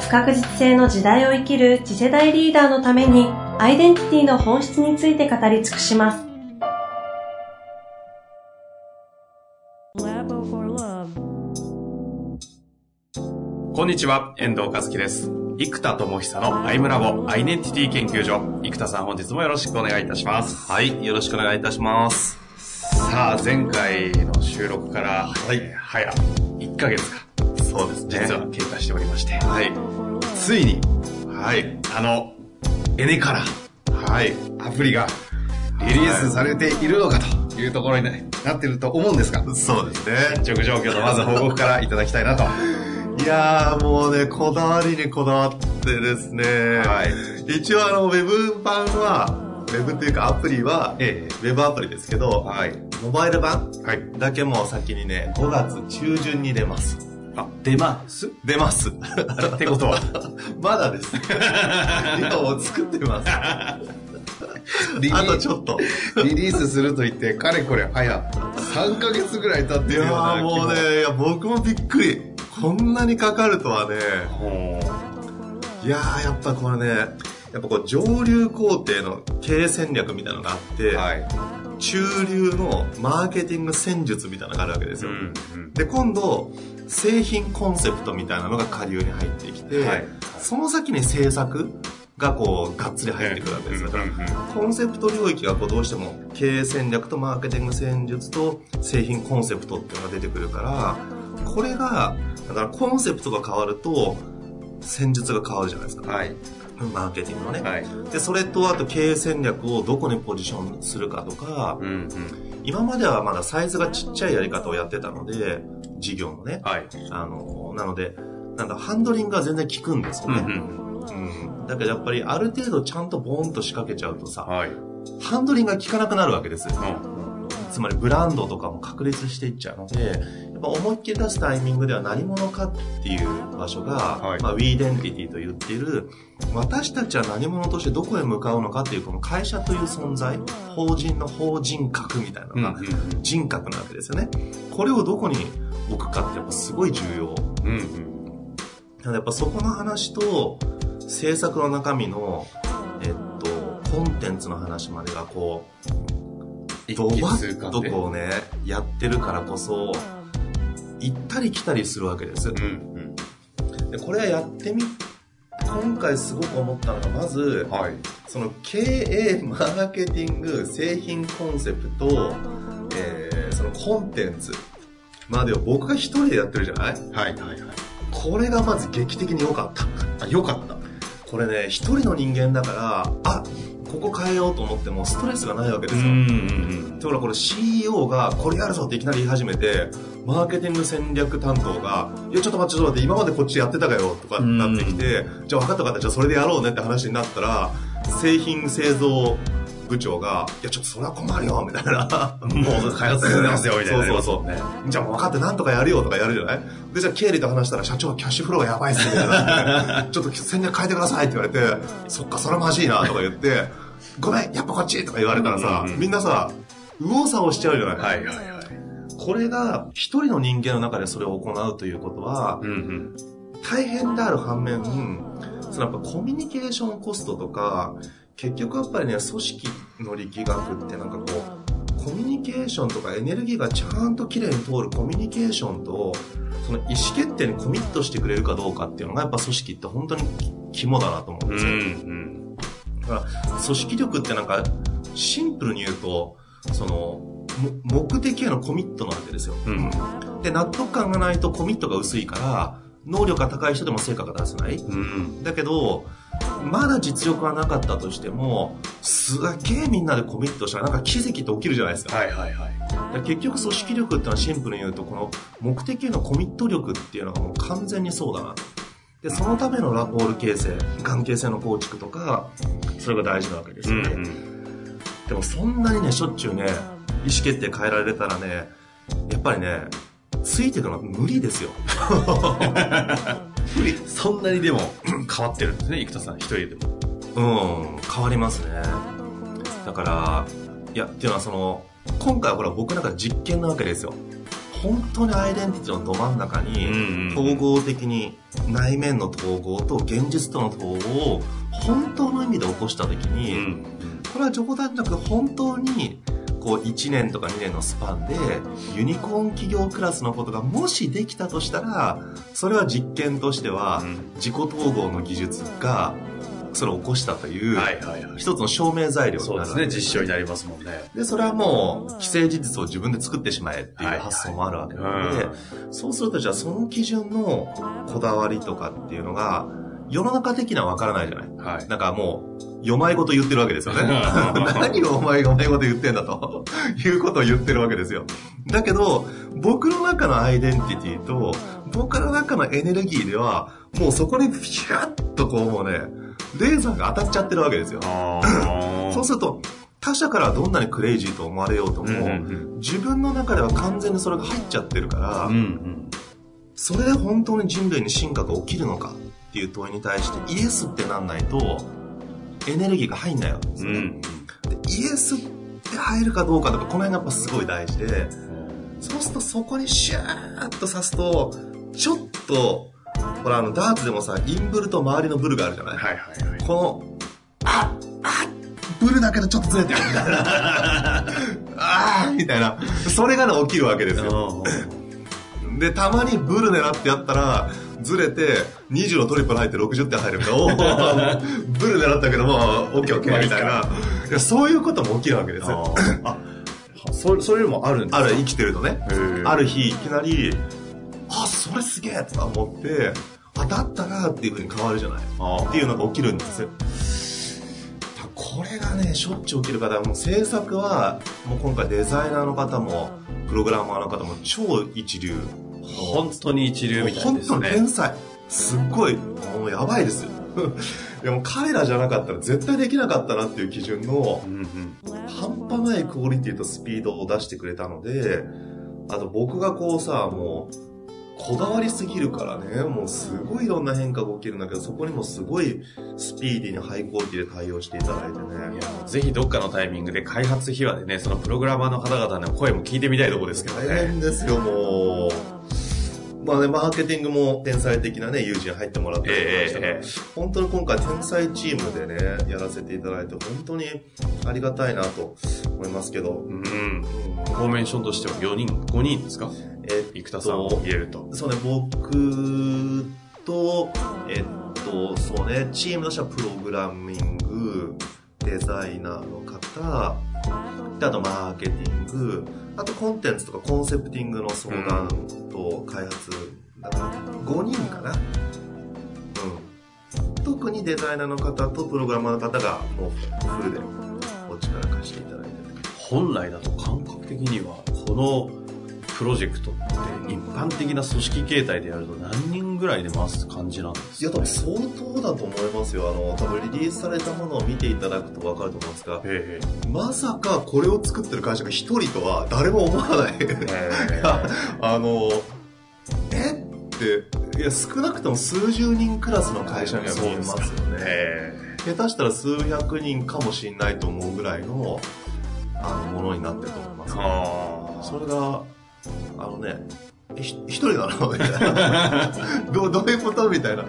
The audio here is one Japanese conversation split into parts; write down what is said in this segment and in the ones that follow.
不確実性の時代を生きる次世代リーダーのためにアイデンティティの本質について語り尽くします。こんにちは、遠藤和樹です。生田智久のアイムラボアイデンティティ研究所。生田さん本日もよろしくお願いいたします。はい、よろしくお願いいたします。さあ、前回の収録から、はい、早1ヶ月か。そうですね。実は経過しておりまして。はい。ついに、はい、あの、エネから、はい、アプリがリリースされているのかというところになっていると思うんですが、そうですね。進捗状況のまず報告からいただきたいなと。いやーもうね、こだわりにこだわってですね、はい、一応あの、ウェブ版は、ウェブっていうかアプリは、ええ、ウェブアプリですけど、はい、モバイル版、はい、だけも先にね、5月中旬に出ます。あ、出ます？出ます。ってことは？まだです。今もう作ってます。あとちょっと。リリースすると言って、かれこれ早、3ヶ月ぐらい経ってるよ。いやもうね、いや、僕もびっくり。こんなにかかるとはね。いやー、やっぱこれね、やっぱこう上流工程の経営戦略みたいなのがあって、はい、中流のマーケティング戦術みたいなのがあるわけですよ。うんうん、で、今度、製品コンセプトみたいなのが下流に入ってきて、はい、その先に制作がこう、がっつり入ってくるわけですよ。だから、コンセプト領域がこう、どうしても経営戦略とマーケティング戦術と製品コンセプトっていうのが出てくるから、これが、だからコンセプトが変わると、戦術が変わるじゃないですか。はい。マーケティングのね。はい、で、それとあと経営戦略をどこにポジションするかとか、うんうん、今まではまだサイズがちっちゃいやり方をやってたので、事業のね。はい。あの、なので、なんだ、ハンドリングが全然効くんですよね。うん、うん、だけどやっぱりある程度ちゃんとボーンと仕掛けちゃうとさ、はい、ハンドリングが効かなくなるわけですよ。うんつまりブランドとかも確立していっちゃうので、やっぱ思いっきり出すタイミングでは何者かっていう場所が、はい、まあ、ウィーデンティティと言っている、私たちは何者としてどこへ向かうのかっていうこの会社という存在、法人の法人格みたいなのが人格なわけですよね。これをどこに置くかってやっぱすごい重要。うんうん、だやっぱそこの話と制作の中身の、えっと、コンテンツの話までがこう、ドバッとこうね、やってるからこそ、行ったり来たりするわけです。うんうん、でこれはやってみ、今回すごく思ったのが、まず、はい、その経営、マーケティング、製品コンセプト、えー、そのコンテンツまでを僕が一人でやってるじゃない？はいはいはい。これがまず劇的に良かった。あ、良かった。これね、一人の人間だから、あ、ここ変えようと思ってもストレスがないわけですよ。ところこれ CEO がこれやるぞっていきなり言い始めて、マーケティング戦略担当が、いやちょっと待ってちょっと待って、今までこっちやってたかよとかなってきて、じゃあ分かった分かった、じゃあそれでやろうねって話になったら、製品製造部長が、いや、ちょっとそれは困るよ、みたいな。もう開発進んでますよ、みたいな。そうそうそう。ね、じゃあもう分かってなんとかやるよとかやるじゃないで、じゃあ経理と話したら、社長はキャッシュフローがやばいっす、みたいな。ちょっと戦略変えてくださいって言われて、そっか、それまじいな、とか言って、ごめん、やっぱこっちとか言われたらさ、うんうん、みんなさ、右往左往しちゃうじゃないはいはいはい。これが、一人の人間の中でそれを行うということは、うんうん、大変である反面、そのやっぱコミュニケーションコストとか、結局やっぱりね、組織の力学ってなんかこう、コミュニケーションとかエネルギーがちゃんと綺麗に通るコミュニケーションと、その意思決定にコミットしてくれるかどうかっていうのがやっぱ組織って本当に肝だなと思うんですよ。うんうん。だから組織力ってなんかシンプルに言うとその目的へのコミットなわけですよ、うん、で納得感がないとコミットが薄いから能力が高い人でも成果が出せない、うん、だけどまだ実力がなかったとしてもすげえみんなでコミットしたらなんか奇跡って起きるじゃないですか,、はいはいはい、結局組織力っていうのはシンプルに言うとこの目的へのコミット力っていうのがもう完全にそうだなで、そのためのラポール形成、関係性の構築とか、それが大事なわけですよね。うんうん、でもそんなにね、しょっちゅうね、意思決定変えられたらね、やっぱりね、ついていくのは無理ですよ。そんなにでも 変わってるんですね、生田さん一人でも。うん、変わりますね。だから、いや、っていうのはその、今回はほら僕なんか実験なわけですよ。本当にアイデンティティのど真ん中に、統合的に内面の統合と現実との統合を本当の意味で起こした時に、これは冗談なく本当にこう1年とか2年のスパンでユニコーン企業クラスのことがもしできたとしたらそれは実験としては自己統合の技術がそれを起こしたという、一つの証明材料になる、そうですね、実証になりますもんね。で、それはもう、既成事実を自分で作ってしまえっていう発想もあるわけなので、そうするとじゃあその基準のこだわりとかっていうのが、世の中的にはわからないじゃない？はい。なんかもう、よまいこと言ってるわけですよね。何をお前がお前こと言ってんだと いうことを言ってるわけですよ。だけど、僕の中のアイデンティティと、僕の中のエネルギーでは、もうそこにピュッとこうもうね、レーザーが当たっちゃってるわけですよ。そうすると、他者からどんなにクレイジーと思われようとも、うんうん、自分の中では完全にそれが入っちゃってるから、うんうん、それで本当に人類に進化が起きるのかっていう問いに対してイエスってなんないとエネルギーが入んないわけですよね、うん、でイエスって入るかどうかとかこの辺がやっぱすごい大事でそうするとそこにシューッと刺すとちょっとほらあのダーツでもさインブルと周りのブルがあるじゃない,、はいはいはい、このああブルだけどちょっとずれてる。みたいなああみたいな。それがね起きるわけですよ。でたまにブル狙ってやったらずれて20のトリプル入って60点入るみたいなお ブル狙ったけどもオッケーオッケーみたいな。いやそういうことも起きるわけですよ。あそそういうのもあるんですか？ある生きてるとね。ある日いきなりあそれすげえと思ってあだったなっていうふうに変わるじゃない。っていうのが起きるんですよ。これがねしょっちゅう起きる方もう制作はもう今回デザイナーの方もプログラマーの方も超一流本当に一流みたいですね本当天才すっごいもうやばいですよ でも彼らじゃなかったら絶対できなかったなっていう基準の、半端ないクオリティとスピードを出してくれたのであと僕がこうさもうこだわりすぎるからね、もうすごいいろんな変化が起きるんだけど、そこにもすごいスピーディーにハイクオリティで対応していただいてね。いや、ぜひどっかのタイミングで開発秘話でね、そのプログラマーの方々の声も聞いてみたいところですけどね。大変ですよ、もう。まあね、マーケティングも天才的なね、友人入ってもらってましたえー、本当に今回天才チームでね、やらせていただいて、本当にありがたいなと思いますけど。うん。フォーメーションとしては4人、5人ですか？えー、生田さんを入れると。そうね、僕と、えっと、そうね、チームとしてはプログラミング、デザイナーの方、であとマーケティング、あとコンテンツとかコンセプティングの相談と開発、だから5人かな。うん。特にデザイナーの方とプログラマーの方がもうフルでお力貸していただいて本来だと感覚的にはこのプロジェクトって一般的な組織形態でやると何人ぐらいで回す感じなんですいや多分相当だと思いますよ。あの多分リリースされたものを見ていただくと分かると思うんですがまさかこれを作ってる会社が一人とは誰も思わない。あのえ？っていや少なくとも数十人クラスの会社には見えますよね。下手したら数百人かもしれないと思うぐらいのあのものになってると思います、ね、それがあのね、一人なのみたいなどう。どういうことみたいな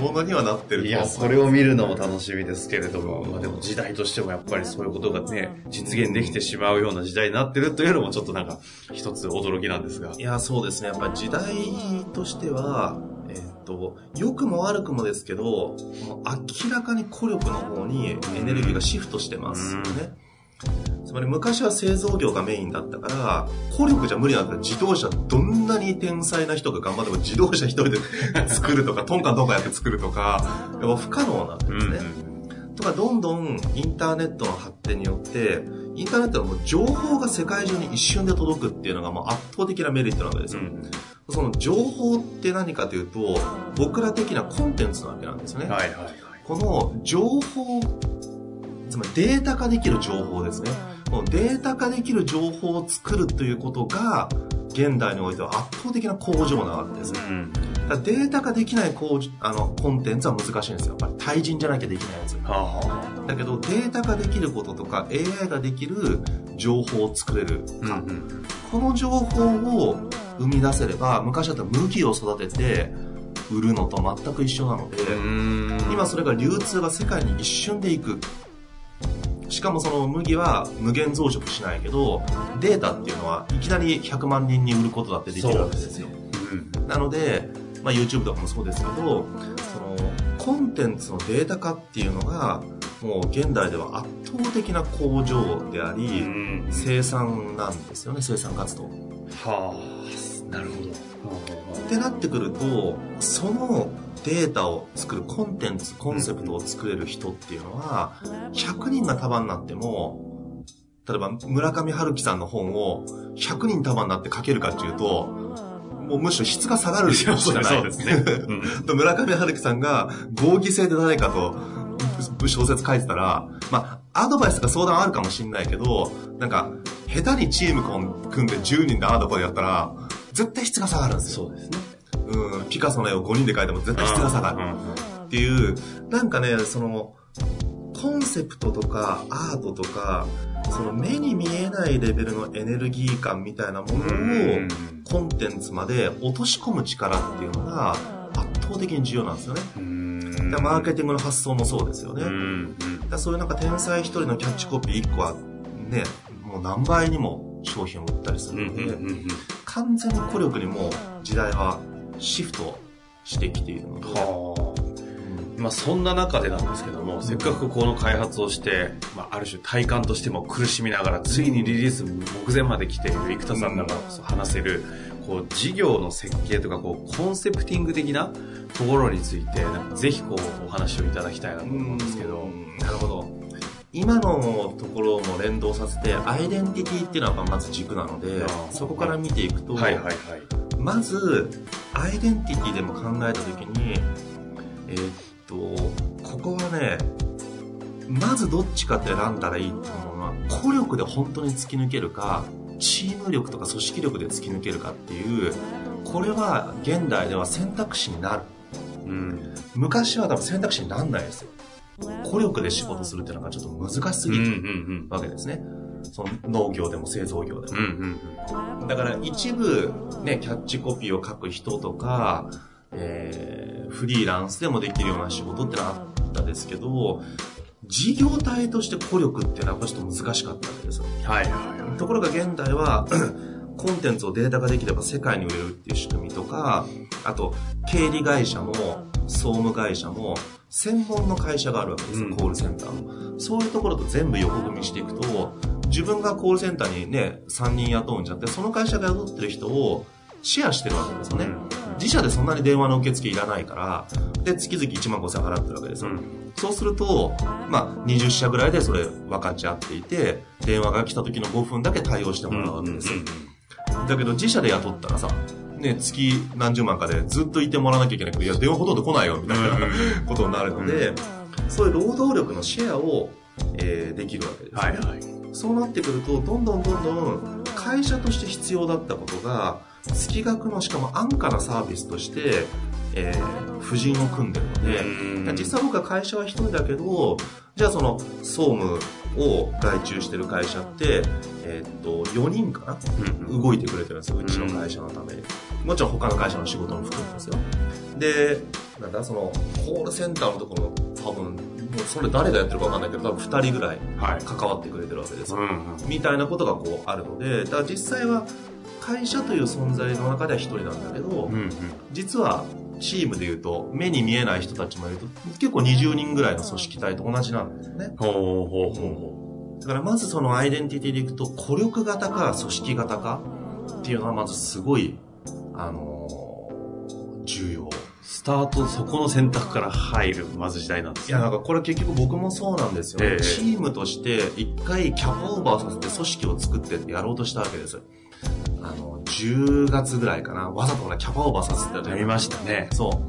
ものにはなってるいや、それを見るのも楽しみですけれども、まあでも時代としてもやっぱりそういうことがね、実現できてしまうような時代になってるというのもちょっとなんか一つ驚きなんですが。いや、そうですね。やっぱり時代としては、えっと、良くも悪くもですけど、明らかに孤力の方にエネルギーがシフトしてますよね。つまり昔は製造業がメインだったから、効力じゃ無理なんだ自動車どんなに天才な人が頑張っても自動車一人で 作るとか、トンカントンカンやって作るとか、やっぱ不可能なんですね。うん、とか、どんどんインターネットの発展によって、インターネットはもう情報が世界中に一瞬で届くっていうのがもう圧倒的なメリットなわけですよ。うん、その情報って何かというと、僕ら的なコンテンツなわけなんですね。はいはいはい。この情報、つまりデータ化できる情報ですね。データ化できる情報を作るということが、現代においては圧倒的な工場なわけです。うんだデータ化できない工あのコンテンツは難しいんですよ。やっぱり対人じゃなきゃできないやつ。はあ、だけどデータ化できることとか AI ができる情報を作れるか、うんうん、この情報を生み出せれば昔だったら麦を育てて売るのと全く一緒なので今それが流通が世界に一瞬でいくしかもその麦は無限増殖しないけどデータっていうのはいきなり100万人に売ることだってできるわけですよ、うん、なので、まあ、YouTube とかもそうですけどそのコンテンツのデータ化っていうのがもう現代では圧倒的な工場であり、生産なんですよね生産活動。はあなるほど。ってなってくるとそのデータを作るコンテンツコンセプトを作れる人っていうのは100人が束になっても例えば村上春樹さんの本を100人束になって書けるかっていうともうむしろ質が下がるじゃないそうですね。村上春樹さんが合議制で誰かと小説書いてたら、まあ、アドバイスとか相談あるかもしんないけど、なんか、下手にチーム組んで10人でアドバイスやったら、絶対質が下がるんですよ。そうですね。うん、ピカソの絵を5人で描いても絶対質が下がる。っていう、なんかね、その、コンセプトとかアートとか、その目に見えないレベルのエネルギー感みたいなものをコンテンツまで落とし込む力っていうのが圧倒的に重要なんですよね。マーケティングの発想もそうですよね。だそういうなんか天才一人のキャッチコピー1個はね、もう何倍にも商品を売ったりするので、完全に孤力にも時代はシフトしてきているので。まあ、そんな中でなんですけども、せっかくこの開発をして、まあ、ある種体感としても苦しみながら、ついにリリース目前まで来ている生田さんだからこそ話せる、こう、事業の設計とか、こう、コンセプティング的なところについて、ぜひこう、お話をいただきたいなと思うんですけど。なるほど。今のところも連動させて、アイデンティティっていうのはまず軸なので、そこから見ていくと、はいはいはい、まず、アイデンティティでも考えたときに、えー、っと、ここはね、まずどっちかって選んだらいいと思うのは、孤力で本当に突き抜けるか、チーム力とか組織力で突き抜けるかっていうこれは現代では選択肢になる、うん、昔は多分選択肢にならないですよ。孤力で仕事するっていうのがちょっと難しすぎるわけですね、その農業でも製造業でも、うんうん、だから一部ねキャッチコピーを書く人とか、えー、フリーランスでもできるような仕事ってのはあったですけど事業体として孤力っていうのはちょっと難しかったわけですよ。はいはい、ところが現代は コンテンツをデータ化できれば世界に売れるっていう仕組みとか、あと、経理会社も、総務会社も、専門の会社があるわけですよ、うん、コールセンターの。そういうところと全部横組みしていくと、自分がコールセンターにね、3人雇うんじゃなくて、その会社が雇ってる人をシェアしてるわけですよね。自社でそんなに電話の受付いらないから、で、月々1万5千払ってるわけですよ。うんそうすると、まあ、20社ぐらいでそれ分かち合っていて、電話が来た時の5分だけ対応してもらうわけです。だけど自社で雇ったらさ、ね、月何十万かでずっといてもらわなきゃいけないけど、いや、電話ほとんど来ないよ、みたいな ことになるので、そういう労働力のシェアを、えー、できるわけです、ね。はいはい。そうなってくると、どんどんどんどん会社として必要だったことが、月額のしかも安価なサービスとして、えー、婦人を組んでるので、実際僕は会社は一人だけど、じゃあその総務を外注してる会社って、えー、っと、4人かな、うん、動いてくれてるんですよ、うちの会社のために。もちろん他の会社の仕事も含めですよ。で、なんだ、その、コールセンターのところ多分、それ誰がやってるかわかんないけど、多分2人ぐらい関わってくれてるわけですよ。はい、みたいなことがこうあるので、だから実際は会社という存在の中では1人なんだけど、うんうん、実はチームでいうと、目に見えない人たちもいると、結構20人ぐらいの組織体と同じなんですよね。ほうほうほうほう。だからまずそのアイデンティティでいくと、孤力型か組織型かっていうのはまずすごい、あのー、重要。スタート、そこの選択から入る、まず時代なんです、ね、いや、なんかこれ結局僕もそうなんですよ、ね、えー、チームとして一回キャパオーバーさせて組織を作ってってやろうとしたわけです。あの、10月ぐらいかな、わざとね、キャパオーバーさせてたやりましたね。そ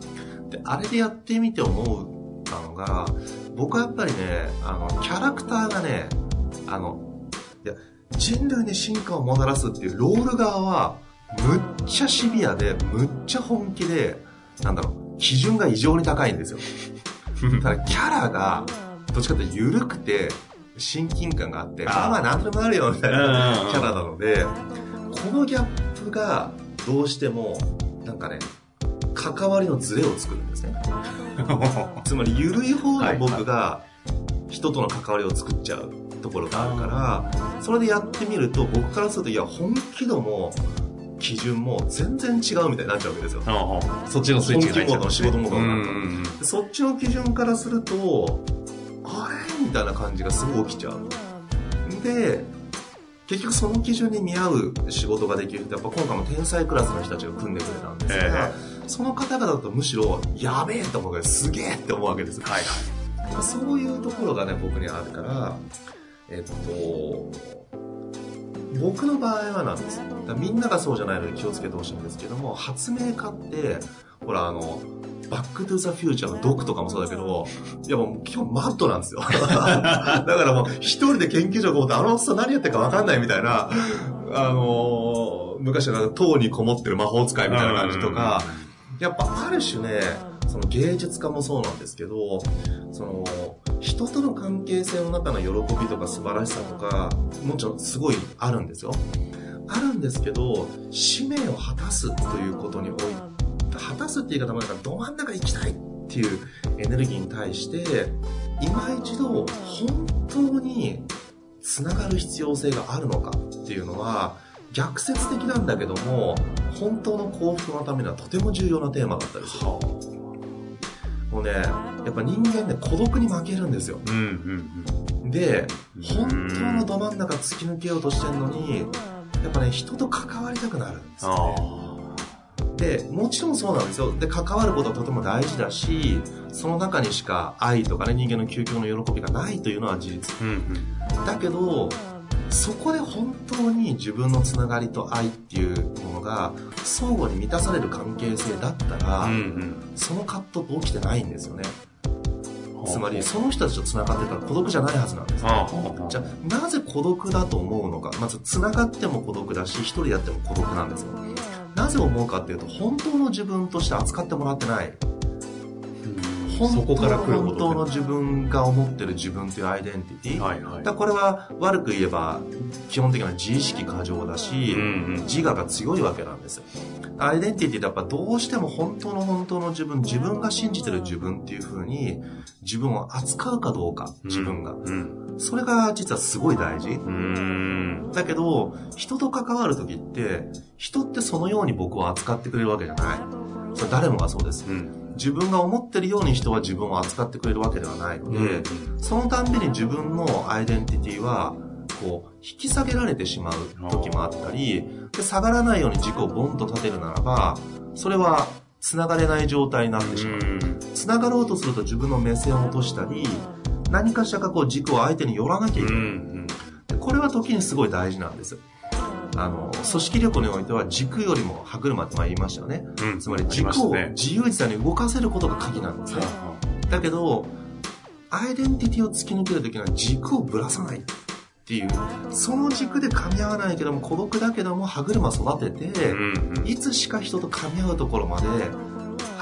う。で、あれでやってみて思ったのが、僕はやっぱりね、あの、キャラクターがね、あの、いや、人類に進化をもたらすっていうロール側は、むっちゃシビアで、むっちゃ本気で、なんだろう、基準が異常に高いんですよ。ただ、キャラが、どっちかって緩くて、親近感があって、まあまあ何でもあるよ、みたいなキャラなので、このギャップが、どうしても、なんかね、関わりのズレを作るんですね。つまり、緩い方の僕が、人との関わりを作っちゃうところがあるから、それでやってみると、僕からすると、いや、本気度も、基準も全然違うみたいになっちゃうわけですよ。そっちのスイッチが入っちゃう、仕事モードになると。そっちの基準からすると、あれ？みたいな感じがすごい起きちゃう。で、結局その基準に見合う仕事ができるってやっぱ今回も天才クラスの人たちが組んでくれたんですが、えー、その方々だとむしろやべえと思うからすげえって思うわけです。はいはい。そういうところがね、僕にあるから、えっと、僕の場合はなんですみんながそうじゃないので気をつけてほしいんですけども、発明家って、ほらあの、バックトゥザフューチャーのドクとかもそうだけど、いやもう基本マットなんですよ。だからもう一人で研究所こもって、あのおっさん何やってるかわかんないみたいな、あのー、昔は塔にこもってる魔法使いみたいな感じとか、やっぱある種ね、その芸術家もそうなんですけど、その、人との関係性の中の喜びとか素晴らしさとか、もちろんすごいあるんですよ。あるんですけど、使命を果たすということにおいて、果たすって言い方もなんかど真ん中行きたいっていうエネルギーに対して、今一度本当につながる必要性があるのかっていうのは、逆説的なんだけども、本当の幸福のためにはとても重要なテーマだったりする。もうね、やっぱ人間ね、孤独に負けるんですよ。うんうんうん、で、本当のど真ん中突き抜けようとしてるのに、やっぱね、人と関わりたくなるんですよね。で、もちろんそうなんですよ。で、関わることはとても大事だし、その中にしか愛とかね、人間の究極の喜びがないというのは事実。うんうん、だけど、そこで本当に自分のつながりと愛っていうものが相互に満たされる関係性だったら、うんうん、その葛藤って起きてないんですよね。つまりその人たちと繋がってたら孤独じゃないはずなんです、ね、じゃあなぜ孤独だと思うのか。まず繋がっても孤独だし一人やっても孤独なんですよ。なぜ思うかっていうと本当の自分として扱ってもらってない本当の本当の自分が思ってる自分というアイデンティティ、はいはい、だこれは悪く言えば基本的な自意識過剰だし、うんうん、自我が強いわけなんです。アイデンティティってやっぱどうしても本当の本当の自分自分が信じてる自分っていうふうに自分を扱うかどうか自分が、うん。うん、それが実はすごい大事。だけど人と関わる時って人ってそのように僕を扱ってくれるわけじゃない。それ誰もがそうです、うん自分が思ってるように人は自分を扱ってくれるわけではないので、うん、そのたんびに自分のアイデンティティは、こう、引き下げられてしまう時もあったり、で下がらないように軸をボンと立てるならば、それは繋がれない状態になってしまう。繋がろうとすると自分の目線を落としたり、何かしらかこう軸を相手に寄らなきゃいけない。これは時にすごい大事なんです。あの、組織力においては軸よりも歯車って言いましたよね。うん、つまり軸を自由自在に動かせることが鍵なんですね。だけど、アイデンティティを突き抜けるときには軸をぶらさないっていう、その軸で噛み合わないけども孤独だけども歯車育てて、うんうん、いつしか人と噛み合うところまで、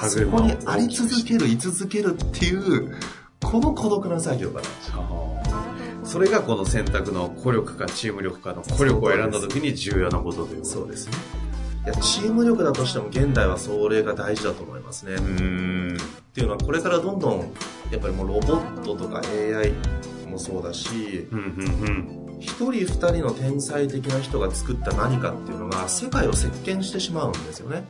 そこにあり続ける、居続けるっていう、この孤独な作業がそれがこの選択の孤力かチーム力かの孤力を選んだ時に重要なことというそうですね。いやチーム力だとしても現代はそれが大事だと思いますね。うん。っていうのはこれからどんどんやっぱりもうロボットとか AI もそうだし、うんうんうん、一人二人の天才的な人が作った何かっていうのが世界を席巻してしまうんですよね。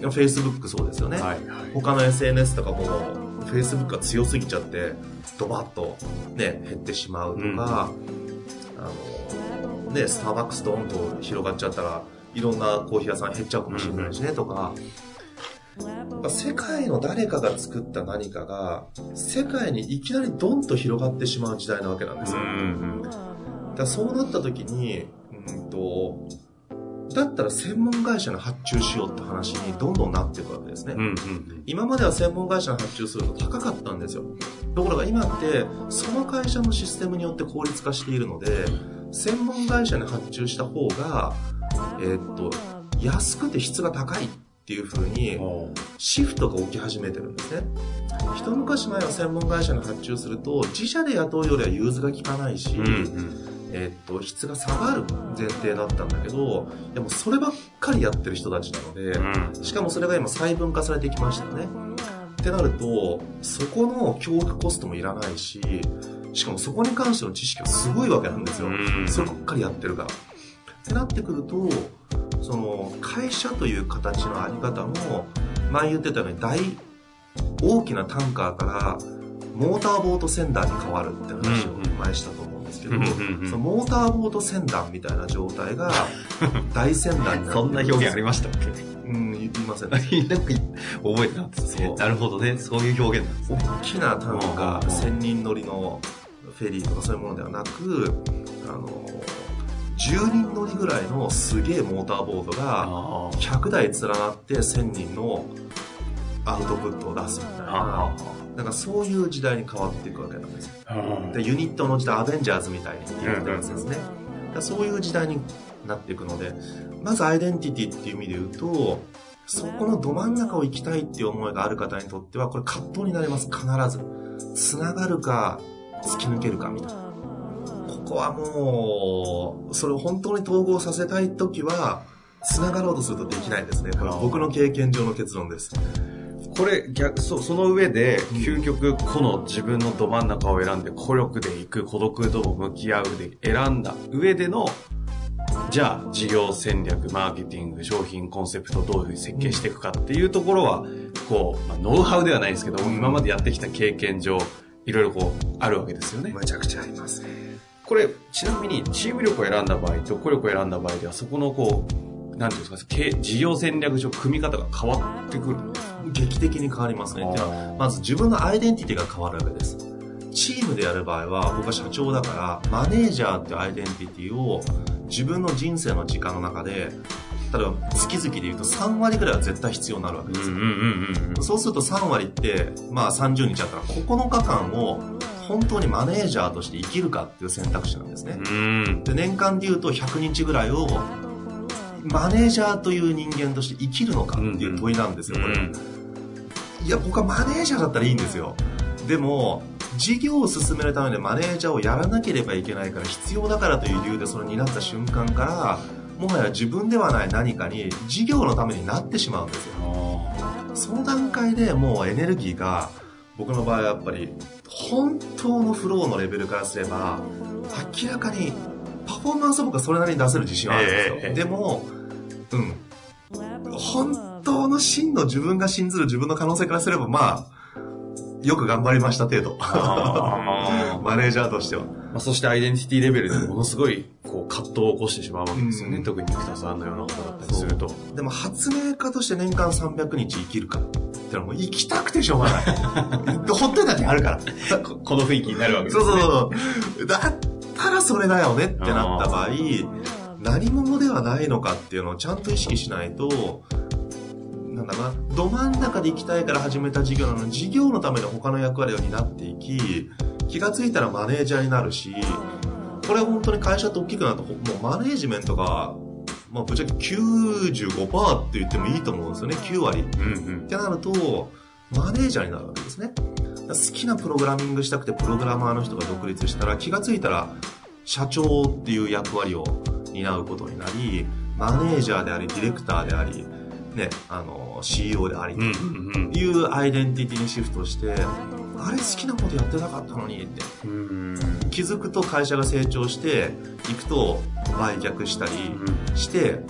Facebook そうですよね、はいはい、他の SNS とかも Facebook が強すぎちゃってドバッとね減ってしまうとか、うん、あのねスターバックスドーンと広がっちゃったらいろんなコーヒー屋さん減っちゃうかもしれないしね、とか。世界の誰かが作った何かが世界にいきなりドンと広がってしまう時代なわけなんですよ、うんうん、だそうなった時に、うんとだったら専門会社に発注しようって話にどんどんなっていくわけですね。うんうん、今までは専門会社に発注すると高かったんですよ。ところが今って、その会社のシステムによって効率化しているので、専門会社に発注した方が、えーっと、安くて質が高いっていう風に、シフトが起き始めてるんですね。一昔前は専門会社に発注すると、自社で雇うよりは融通が効かないし、うんうんえーっと、質が下がる前提だったんだけど、でもそればっかりやってる人たちなので、うんしかもそれが今細分化されてきましたよね。ってなると、そこの教育コストもいらないし、しかもそこに関しての知識がすごいわけなんですよ。うんそればっかりやってるから。ってなってくると、その、会社という形のあり方も、前言ってたように大、大きなタンカーから、モーターボート船団に変わるって話を前したと思うんですけど、うんうんうん。そのモーターボート船団みたいな状態が 大船団になってそんな表現ありましたっけ？うん、言いません。なんか覚えてなかったですね。そう。なるほどね。そういう表現なんですね。大きなタンカー、うん1000人乗りのフェリーとかそういうものではなく、あの、10人乗りぐらいのすげえモーターボートが、あ100台連なって1000人のアウトプットを出すみたいな、なんかそういう時代に変わっていくわけなんですよ。あでユニットの時代、アベンジャーズみたいに言ってるやつですね。だそういう時代になっていくので、まずアイデンティティっていう意味で言うと、そこのど真ん中を行きたいっていう思いがある方にとっては、これ葛藤になります、必ず。つながるか、突き抜けるか、みたいな。ここはもう、それを本当に統合させたいときは、つながろうとするとできないですね。これは僕の経験上の結論です。これ逆そその上で究極この自分のど真ん中を選んで孤力でいく孤独とも向き合うで選んだ上でのじゃあ事業戦略マーケティング商品コンセプトどういうふうに設計していくかっていうところはこう、まあノウハウではないですけど今までやってきた経験上いろいろこうあるわけですよね。めちゃくちゃありますね。これちなみにチーム力を選んだ場合と孤力を選んだ場合ではそこのこうなんていうんですか経事業戦略上組み方が変わってくるんですか劇的に変わりますね。っていうのはまず自分のアイデンティティが変わるわけです。チームでやる場合は、僕は社長だから、マネージャーっていうアイデンティティを自分の人生の時間の中で、例えば月々で言うと3割ぐらいは絶対必要になるわけですそうすると3割って、まあ30日あったら9日間を本当にマネージャーとして生きるかっていう選択肢なんですね。うんで年間で言うと100日ぐらいをマネージャーという人間として生きるのかっていう問いなんですよ、これ。いや、僕はマネージャーだったらいいんですよ。でも、事業を進めるためにマネージャーをやらなければいけないから必要だからという理由でそれになった瞬間から、もはや自分ではない何かに事業のためになってしまうんですよ。その段階でもうエネルギーが、僕の場合はやっぱり、本当のフローのレベルからすれば、明らかに、パフォーマンスは僕はそれなりに出せる自信はあるんですよ。ええでも、うん。本当の真の自分が信ずる自分の可能性からすれば、まあ、よく頑張りました程度。マネージャーとしては。まあ、そしてアイデンティティレベルでものすごいこう葛藤を起こしてしまうわけですよね、うん特に生田さんのような方だったりするとでも発明家として年間300日生きるかってのはもう生きたくてしょうがない。ほっといたってあるから。ここの雰囲気になるわけですねそうそうそう。だったらそれだよねってなった場合、何者ではないのかっていうのをちゃんと意識しないと、ど真ん中で行きたいから始めた事業なのに、事業のために他の役割を担っていき、気がついたらマネージャーになるし、これ本当に会社って大きくなると、もうマネージメントが、まあぶっちゃけ95%って言ってもいいと思うんですよね、9割。うんってなると、マネージャーになるわけですね。好きなプログラミングしたくてプログラマーの人が独立したら気がついたら社長っていう役割を担うことになり、マネージャーであり、ディレクターであり、ね、あの、CEO であり、うんうんうんいうアイデンティティにシフトして、あれ好きなことやってなかったのにって。うん。気づくと会社が成長していくと売却したりして、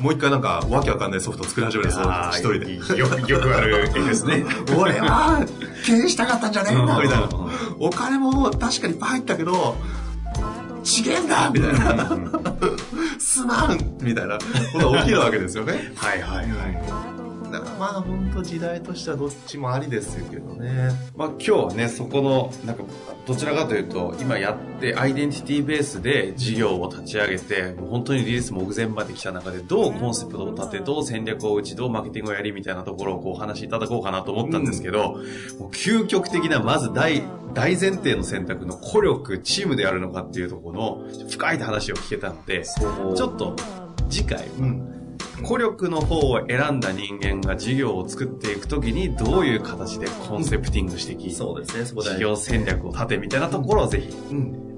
もう一回なんかわけわかんないソフト作り始めるんですよ、あー一人で。よくよくある絵ですね。俺は経営したかったんじゃねえん。だみたいな。うん。お金も確かにいっぱい入ったけど、ちげえんだみたいな。すまんみたいなことが起きるわけですよね。はいはいはいだからまあ本当時代としてはどっちもありですけどね。まあ今日はね、そこの、なんか、どちらかというと、今やってアイデンティティベースで事業を立ち上げて、もう本当にリリース目前まで来た中で、どうコンセプトを立て、どう戦略を打ち、どうマーケティングをやりみたいなところをこうお話しいただこうかなと思ったんですけど、うん、もう究極的な、まず大、大前提の選択の孤力、チームでやるのかっていうところの深い話を聞けたので、ちょっと次回、うん孤力の方を選んだ人間が事業を作っていくときにどういう形でコンセプティングしてき、そうですね、そこ事業戦略を立てみたいなところをぜひ、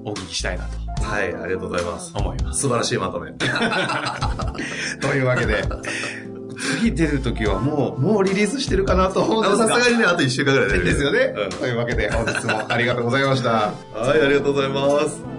お聞きしたいなと。はい、ありがとうございます。思います。素晴らしいまとめ。というわけで、次出るときはもう、もうリリースしてるかなと思うんですが。さすがにね、あと1週間ぐらいで。ですよね、うん。というわけで、本日もありがとうございました。はい、ありがとうございます。